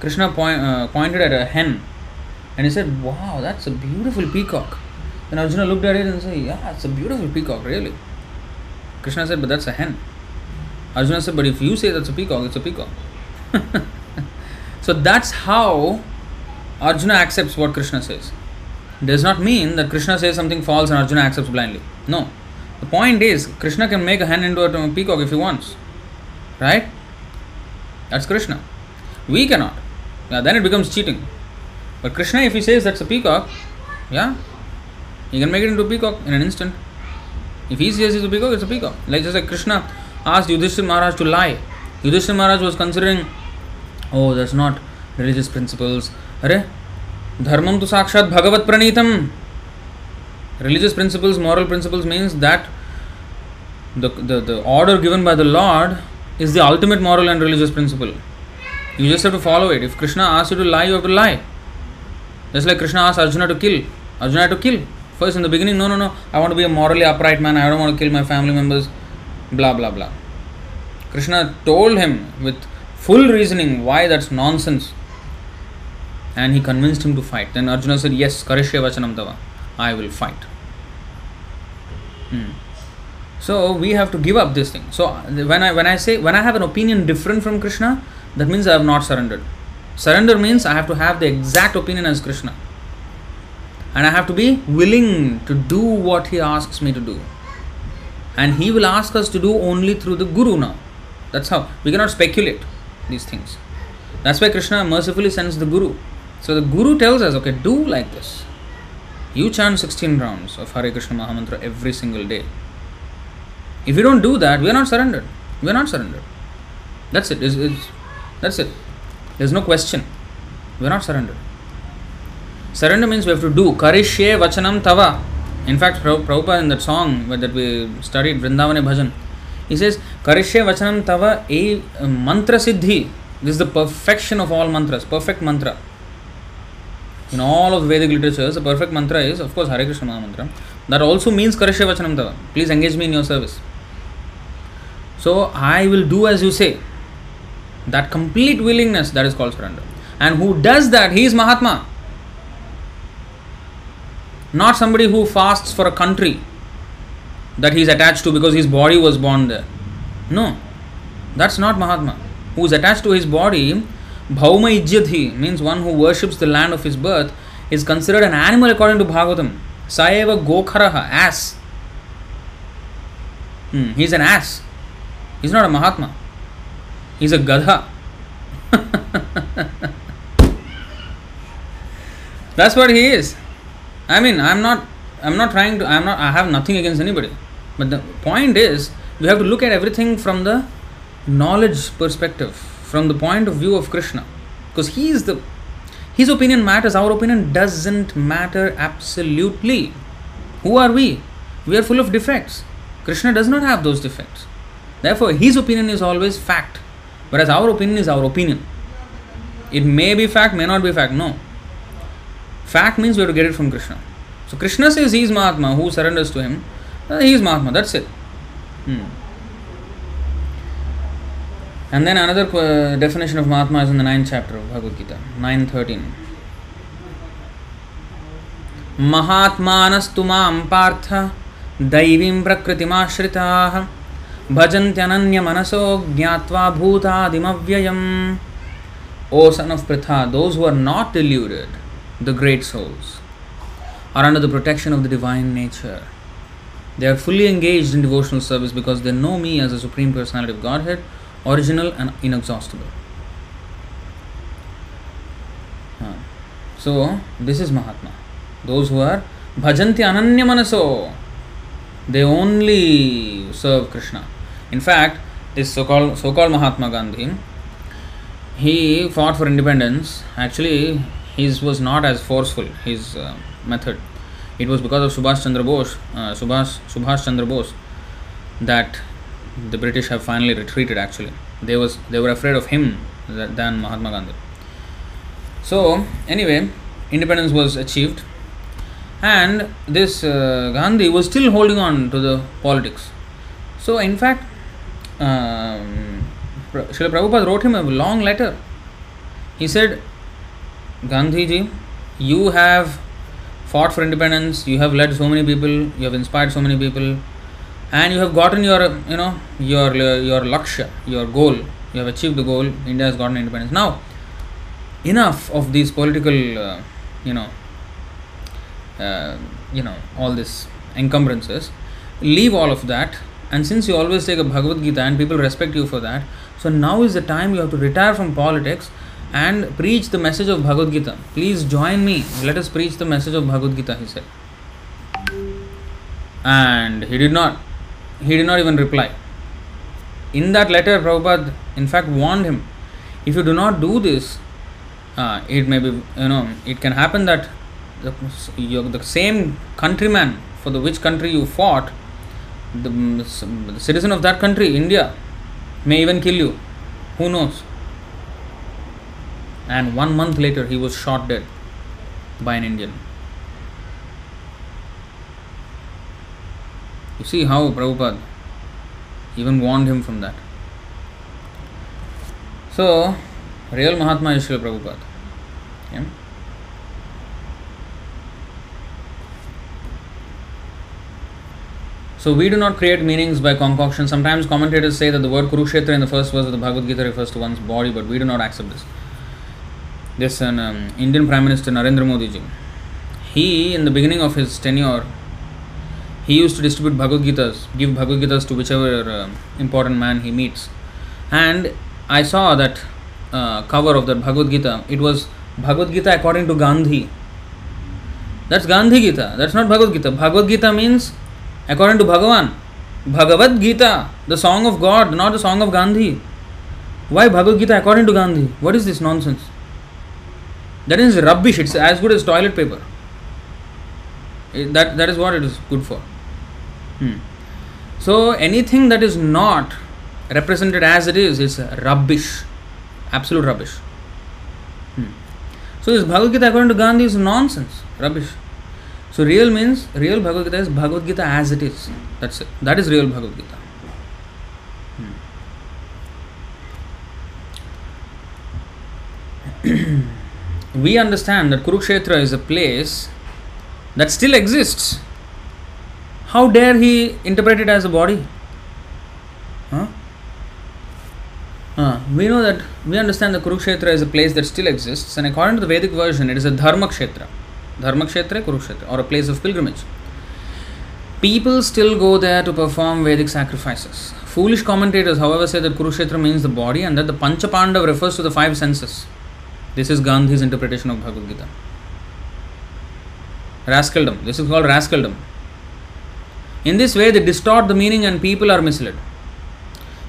Krishna point, uh, pointed at a hen, and he said, "Wow, that's a beautiful peacock." And Arjuna looked at it and said, "Yeah, it's a beautiful peacock, really." Krishna said, "But that's a hen." Arjuna said, "But if you say that's a peacock, it's a peacock." so that's how Arjuna accepts what Krishna says. Does not mean that Krishna says something false and Arjuna accepts blindly. No. The point is, Krishna can make a hen into a peacock if he wants. Right? That's Krishna. We cannot. Yeah, then it becomes cheating. But Krishna, if he says that's a peacock, yeah, he can make it into a peacock in an instant. If he says it's a peacock, it's a peacock. Like just like Krishna asked Yudhishthira Maharaj to lie. Yudhishthira Maharaj was considering, oh, that's not religious principles. Are, dharmam tu sakshat bhagavat pranitam. Religious principles, moral principles means that the, the, the order given by the Lord is the ultimate moral and religious principle. You just have to follow it. If Krishna asks you to lie, you have to lie. Just like Krishna asked Arjuna to kill. Arjuna had to kill. First, in the beginning, no, no, no, I want to be a morally upright man, I don't want to kill my family members, blah, blah, blah. Krishna told him with full reasoning why that's nonsense. and he convinced him to fight. Then Arjuna said, Yes, Karishya Vachanam Tava, I will fight. Hmm. So we have to give up this thing. So when I when I say when I have an opinion different from Krishna, that means I have not surrendered. Surrender means I have to have the exact opinion as Krishna. And I have to be willing to do what he asks me to do. And he will ask us to do only through the Guru now. That's how. We cannot speculate these things. That's why Krishna mercifully sends the Guru. So the Guru tells us, okay, do like this. You chant 16 rounds of Hare Krishna Mahamantra every single day. If we don't do that, we are not surrendered. We are not surrendered. That's it. It's, it's, that's it. There's no question. We are not surrendered. Surrender means we have to do. Karishye Vachanam Tava. In fact, Prabhupada in that song that we studied, Vrindavane Bhajan, he says, Karishye Vachanam Tava a mantra siddhi. This is the perfection of all mantras, perfect mantra. In all of Vedic literatures, the perfect mantra is, of course, Hare Krishna Mantra. That also means Karishya Vachanam Tava. Please engage me in your service. So I will do as you say. That complete willingness, that is called surrender. And who does that, he is Mahatma. Not somebody who fasts for a country that he is attached to because his body was born there. No, that's not Mahatma. Who is attached to his body Bhauma Ijyadhi means one who worships the land of his birth is considered an animal according to Bhagavatam. Saeva Gokharaha, ass. Hmm, he's an ass. He's not a Mahatma. He's a Gadha. That's what he is. I mean, I'm not. I'm not trying to. I'm not. I have nothing against anybody. But the point is, we have to look at everything from the knowledge perspective from the point of view of Krishna. Because he is the his opinion matters, our opinion doesn't matter absolutely. Who are we? We are full of defects. Krishna does not have those defects. Therefore, his opinion is always fact, whereas our opinion is our opinion. It may be fact, may not be fact. No. Fact means we have to get it from Krishna. So Krishna says he is Mahatma, who surrenders to him, uh, he is Mahatma, that's it. Hmm. And then another uh, definition of Mahatma is in the ninth chapter of Bhagavad Gita, 9.13. महात्मानस्तु माँ पार्थ दैवीं प्रकृतिमाश्रिताः भजन्त्यनन्यमनसो ज्ञात्वा भूतादिमव्ययम् O son of Pritha, those who are not deluded, the great souls, are under the protection of the divine nature. They are fully engaged in devotional service because they know me as the Supreme Personality of Godhead original and inexhaustible. So, this is Mahatma. Those who are bhajanti ananya manaso, they only serve Krishna. In fact, this so-called so-called Mahatma Gandhi, he fought for independence. Actually, his was not as forceful. His uh, method. It was because of Subhash Chandra Bose, uh, Subhash Subhash Chandra Bose, that the British have finally retreated. Actually, they was they were afraid of him than Mahatma Gandhi. So anyway, independence was achieved, and this uh, Gandhi was still holding on to the politics. So in fact, um, Srila Prabhupada wrote him a long letter. He said, Gandhi ji, you have fought for independence, you have led so many people, you have inspired so many people, and you have gotten your you know your your lakshya your goal. You have achieved the goal. India has gotten independence. Now enough of these political uh, you know uh, you know all these encumbrances. Leave all of that and since you always take a bhagavad gita and people respect you for that so now is the time you have to retire from politics and preach the message of bhagavad gita. Please join me. Let us preach the message of bhagavad gita he said. And he did not he did not even reply. In that letter, Prabhupada in fact warned him if you do not do this, uh, it may be, you know, it can happen that the, the same countryman for the which country you fought, the, mm, mm, the citizen of that country, India, may even kill you. Who knows? And one month later, he was shot dead by an Indian. You see how Prabhupada even warned him from that. So, real Mahatma is Srila Prabhupada. Yeah? So we do not create meanings by concoction. Sometimes commentators say that the word Kurukshetra in the first verse of the Bhagavad Gita refers to one's body, but we do not accept this. This an um, Indian Prime Minister Narendra Modi ji. He, in the beginning of his tenure, he used to distribute Bhagavad Gitas, give Bhagavad Gitas to whichever uh, important man he meets. And I saw that uh, cover of that Bhagavad Gita. It was Bhagavad Gita according to Gandhi. That's Gandhi Gita. That's not Bhagavad Gita. Bhagavad Gita means according to Bhagavan. Bhagavad Gita, the song of God, not the song of Gandhi. Why Bhagavad Gita according to Gandhi? What is this nonsense? That is rubbish. It's as good as toilet paper. It- That, that is what it is good for. Hmm. So anything that is not represented as it is is rubbish. Absolute rubbish. Hmm. So this Bhagavad Gita according to Gandhi is nonsense. Rubbish. So real means real Bhagavad Gita is Bhagavad Gita as it is. That's it. That is real Bhagavad Gita. Hmm. we understand that Kurukshetra is a place that still exists. How dare he interpret it as a body? Huh? Uh, we know that we understand that Kurukshetra is a place that still exists, and according to the Vedic version, it is a Dharma Kshetra. Dharma Kshetra Kurukshetra or place of pilgrimage people still go there to perform Vedic sacrifices foolish commentators however say that Kurukshetra means the body and that the Pancha Pandava refers to the five senses this is Gandhi's interpretation of Bhagavad Gita rascaldom this is called rascaldom in this way they distort the meaning and people are misled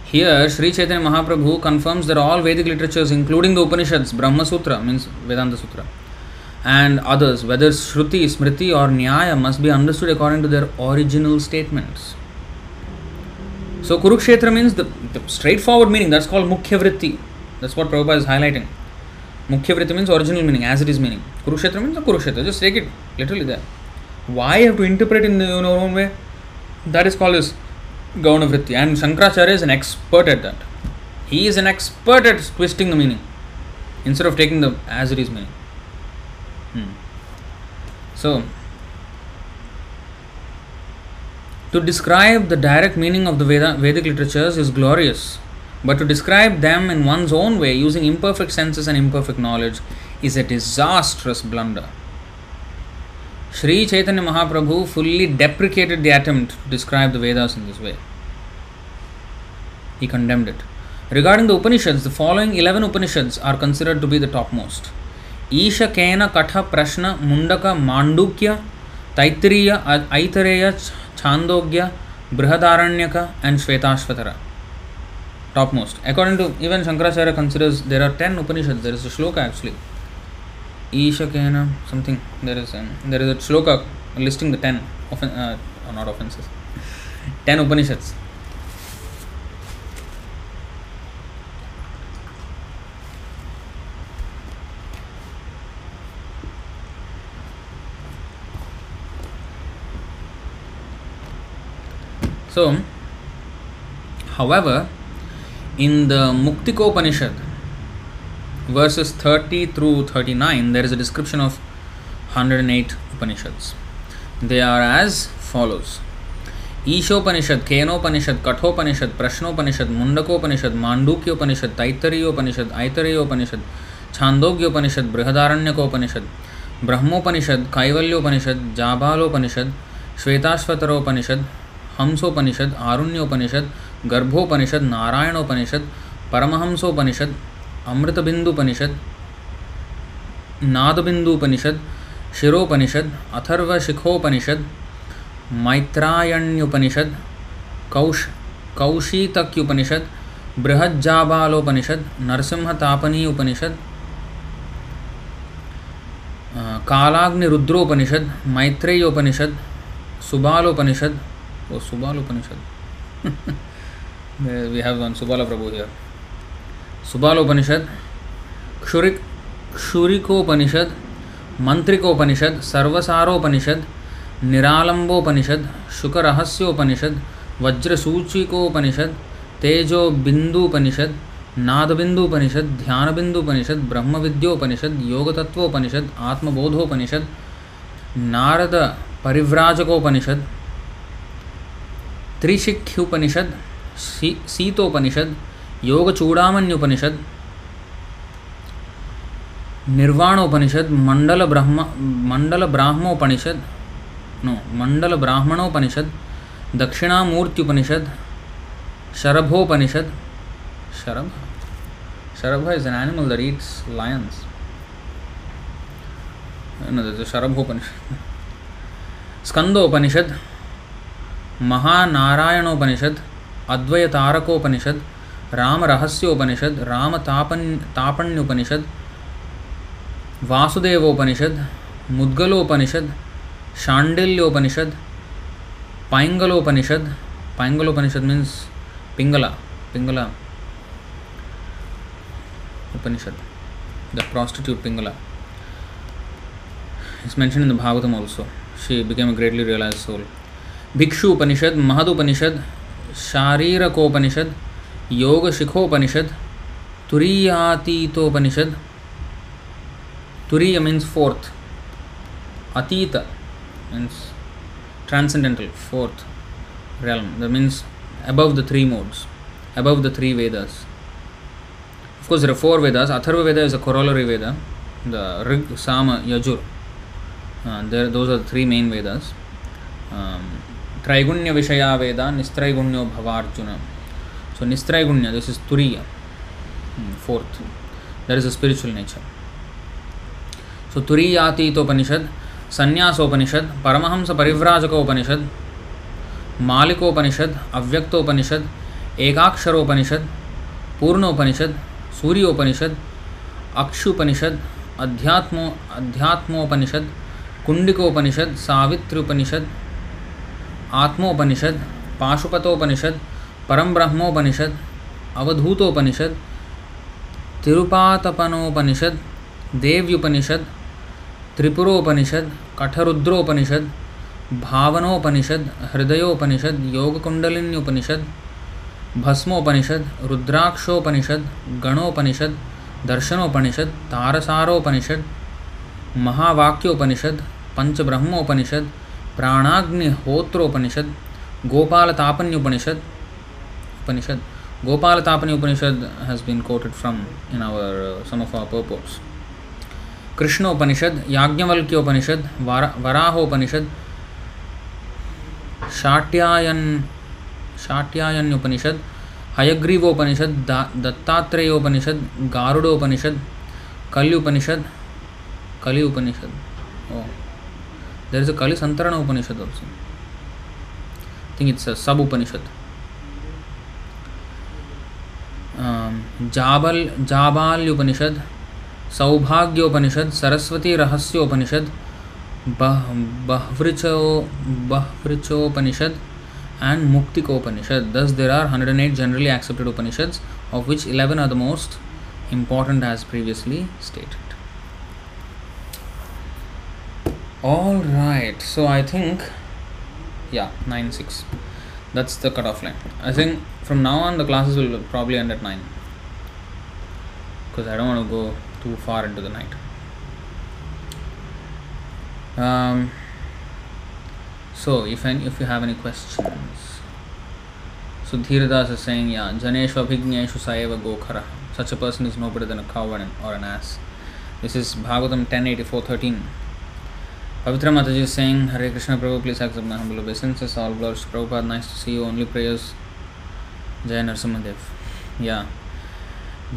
here Shri Chaitanya Mahaprabhu confirms that all Vedic literatures including the Upanishads Brahmasutra means sutra, means Vedanta sutra. And others, whether Shruti, Smriti, or Nyaya, must be understood according to their original statements. So, Kurukshetra means the, the straightforward meaning, that's called Mukhya Vritti. That's what Prabhupada is highlighting. Mukhya Vritti means original meaning, as it is meaning. Kurukshetra means the Kurukshetra, just take it literally there. Why you have to interpret in your own way? That is called as Gauna Vritti. And Shankaracharya is an expert at that. He is an expert at twisting the meaning instead of taking the as it is meaning. Hmm. So, to describe the direct meaning of the Veda, Vedic literatures is glorious, but to describe them in one's own way using imperfect senses and imperfect knowledge is a disastrous blunder. Sri Chaitanya Mahaprabhu fully deprecated the attempt to describe the Vedas in this way. He condemned it. Regarding the Upanishads, the following 11 Upanishads are considered to be the topmost. Isha Kena Katha Prashna Mundaka Mandukya, Taittiriya Aitareya Chandogya, Brihadaranyaka and Shvetashvatara. Topmost according to even Shankaracharya considers there are ten Upanishad there is a shloka actually Isha Kena something there is there is a shloka listing the ten of not offenses ten Upanishads So, however, in the Muktikopanishad, verses 30 through 39, there is a description of 108 Upanishads. They are as follows Ishopanishad, Kenopanishad, Kathopanishad, Prashnopanishad, Mundakopanishad, Mandukyopanishad, Taittariyopanishad, Aitareyopanishad, Chandogyopanishad, Brihadaranyakopaniषद Brahmopanishad Kaivalyopanishad Jabalopanishad Shvetashvataropanishad Hamsopanishad, Arunyopanishad, Garbhopanishad, Narayanopanishad, Paramahamsopanishad, Amritabindupanishad, Nadabindupanishad, Shiropanishad, Atharvashikhopanishad, Maitrayanyupanishad, कौश, Kaushitakyupanishad, Brihajjabalopanishad Narasimhatapani Upanishad Kalagnirudropanishad, Maitreyopanishad, Subalopanishad oh Subala Upanishad we have one Subala Prabhu here Subala Upanishad Kshurika Kshurikopanishad, Mantrikopanishad, Sarvasaropanishad Niralambopanishad Shukarahasyopanishad, Vajrasuchikopanishad Tejo Bindupanishad Nadabindupanishad ध्यानबिंदुपनिषद Brahma विद्योपनिषद योगतत्वोपनिषद, आत्मबोधोपनिषद Narad Parivrajakopanishad त्रिशिख्युपनिषद, C, सीतोपनिषद Yogachudamanyupanishad Nirvanopanishad Mandala Brahma Mandala Brahmopanishad no Mandala Brahmanopanishad Dakshinamurtyupanishad, Sharabhopanishad, Sharabha Sharabha that eats lions. No there's a Sharabhopanishad, Skandopanishad Mahanarayanopanishad Advaya Tarakopanishad Rama Rahasyopanishad Rama Tapana Tapanyupanishad Vasudevopanishad Mudgalopanishad Shandilyopanishad Paingalopanishad Paingalopanishad means Pingala Pingala Upanishad, the prostitute Pingala. It's mentioned in the Bhagavatam also. She became a greatly realized. Upanishad, Mahad Upanishad, Sharirakopanishad, Yoga Shikhopanishad, Turiyatitopanishad. Turiya means fourth. Atita means transcendental, fourth realm. That means above the three modes, above the three Vedas. Of course, there are four Vedas. Atharva Veda is a corollary Veda. The Rig, Sama, Yajur. Uh, there, those are the three main Vedas. Um, त्रैगुण्य विषया वेद निस्त्रैगुण्यो भवार्जुन। So निस्त्रैगुण्य this is turiya fourth that is a spiritual nature so Turiyatitopanishad Sannyasopanishad Paramahamsa Parivrajakopanishad Malikopanishad Avyaktopanishad Ekaksharopanishad Purnopanishad Suryopanishad Akshyupanishad Adhyatmo Adhyatmopanishad Kundikopanishad Savitropanishad Atmopanishad, Pashupatopanishad Parama Brahmopanishad Avadhutopanishad, Tripuratapanopanishad, Devyupanishad, Tripuropanishad, Katharudropanishad, Bhavanopanishad, Hridayopanishad Yogakundalinyupanishad Bhasmopanishad, Rudrakshopanishad, Ganopanishad, Darshanopanishad, Tarasaropanishad, Mahavakyopanishad, Panchabrahmopanishad Pranagnihotropanishad, Gopalatapanyupanishad, Upanishad, Gopalatapanyupanishad has been quoted from in our some uh, of our purports Krishnopanishad, Yajnavalkyopanishad Varahopanishad, Shatyayana, Shatyayanyupanishad, Hayagrivopanishad Dattatreyopanishad, Garudopanishad, Kalyupanishad, Kaliyupanishad oh oh. there is a Kali Santarana Upanishad also. I think it's a sub Upanishad. um jabal jabal upanishad सौभाग्य उपनिषद सरस्वती रहस्य उपनिषद बह बहवृचो Bahvrichopanishad and Muktikopanishad thus there are hundred and eight generally accepted Upanishad of which eleven are the most important as previously state All right, so I think, yeah, 9 6. That's the cutoff line. I think from now on the classes will probably end at 9 because I don't want to go too far into the night. Um, so, if any, if you have any questions, so Dhiradas is saying, yeah, Janeshu Abhignyeshu Saeva Gokhara. Such a person is no better than a cow or an ass. This is Bhagavatam 1084.13. Pavitra Mataji is saying, Hare Krishna Prabhu, please accept my humble obeisances. All glories to Prabhupada. Nice to see you. Only prayers. Jai Narsimhadev. Yeah.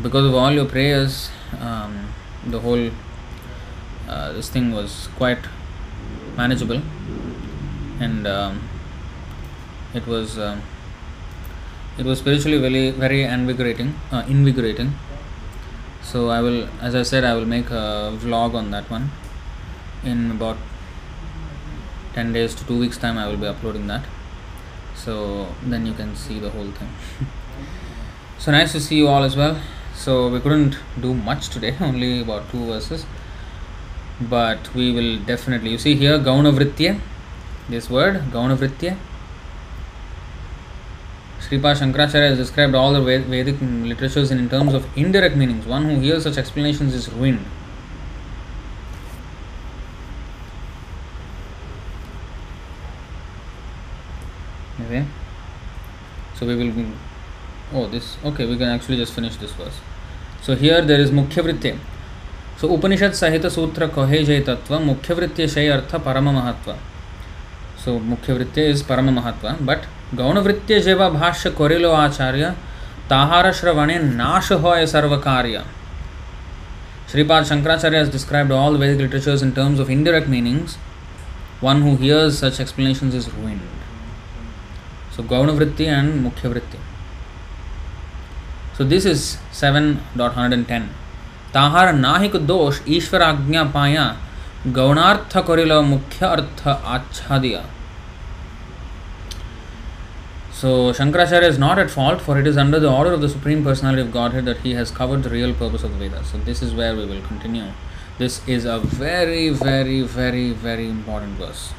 Because of all your prayers, um, the whole uh, this thing was quite manageable and um, it was um, it was spiritually very very invigorating uh, invigorating so i will as i said i will make a vlog on that one in about 10 days to 2 weeks time i will be uploading that. So then you can see the whole thing. So nice to see you all as well. So we couldn't do much today only about two verses. But we will definitely you see here gauna vritya this word gauna vritya Sripad Shankaracharya has described all the Vedic literatures in terms of indirect meanings. One who hears such explanations is ruined. So we will. Oh, this. Okay, we can actually just finish this verse. So here there is Mukhya Vritti. So Upanishad Sahita Sutra Kohe Jai Tattva Mukhya Vritti Shay Artha Parama Mahatva. So Mukhya Vritti is Parama Mahatva, but Gauna Vritti Jeva Bhashya Korilo Acharya Tahara Shravane Nash Hoy Sarva Karya. Sripad Shankaracharya has described all Vedic literatures in terms of indirect meanings. One who hears such explanations is ruined. So Gauna Vritti and Mukhya Vritti. So this is 7.110. ताहार नाहिक दोष ईश्वर आज्ञा पाया गौणार्थ करिल मुख्य अर्थ आच्छादिया So Shankaracharya is not at fault for it is under the order of the Supreme Personality of Godhead that he has covered the real purpose of the Vedas. So this is where we will continue. This is a very, very, very, very important verse.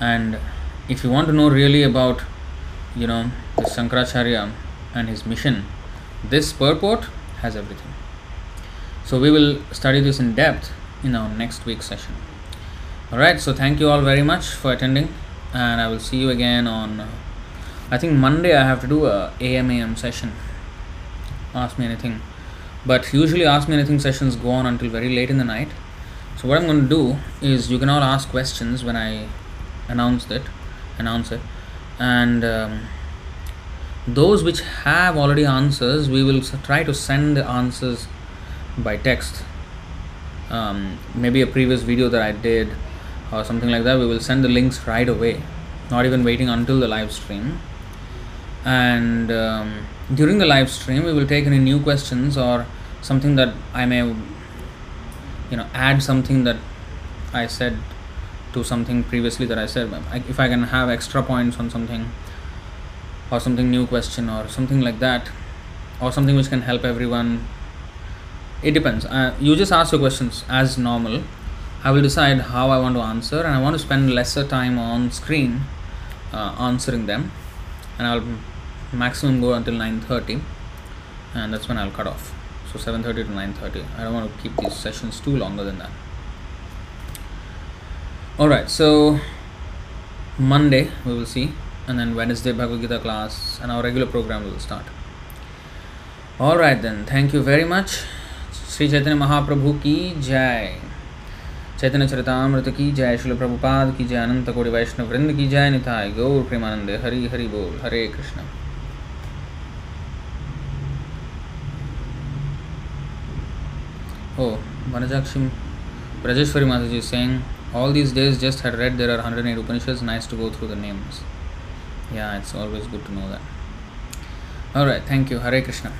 And if you want to know really about, you know, this Shankaracharya and his mission, this purport has everything. So we will study this in depth in our next week's session. Alright, so thank you all very much for attending, and I will see you again on. Uh, I think Monday I have to do a AM AM session. Ask me anything, but usually Ask Me Anything sessions go on until very late in the night. So what I'm going to do is you can all ask questions when I announce it, announce it, and um, those which have already answers, we will try to send the answers by text. Um, maybe a previous video that I did or something like that. We will send the links right away, not even waiting until the live stream. And um, during the live stream, we will take any new questions or something that I may, you know, add something that I said to something previously that I said. If I can have extra points on something or something new question or something like that or something which can help everyone it depends. Uh, you just ask your questions as normal. I will decide how i want to answer and i want to spend lesser time on screen uh, answering them. And i'll maximum go until 9.30 and that's when i'll cut off. So 7.30 to 9.30 i don't want to keep these sessions too longer than that all right so monday we will see and then wednesday bhagavad gita class and our regular program will start all right then thank you very much Shri Chaitanya Mahaprabhu की जय चैतन्य चरितामृत की जय शिल प्रभुपाद की जय अनंत कोटि वैष्णव वृंद की जय निताय गौर प्रेमानंदे हरि हरि बोल हरे Krishna Oh, Vanajakshim Rajeshwari Mataji is saying, all these days just had read there are 108 Upanishads, nice to go through the names. Yeah, it's always good to know that. Alright, thank you. Hare Krishna.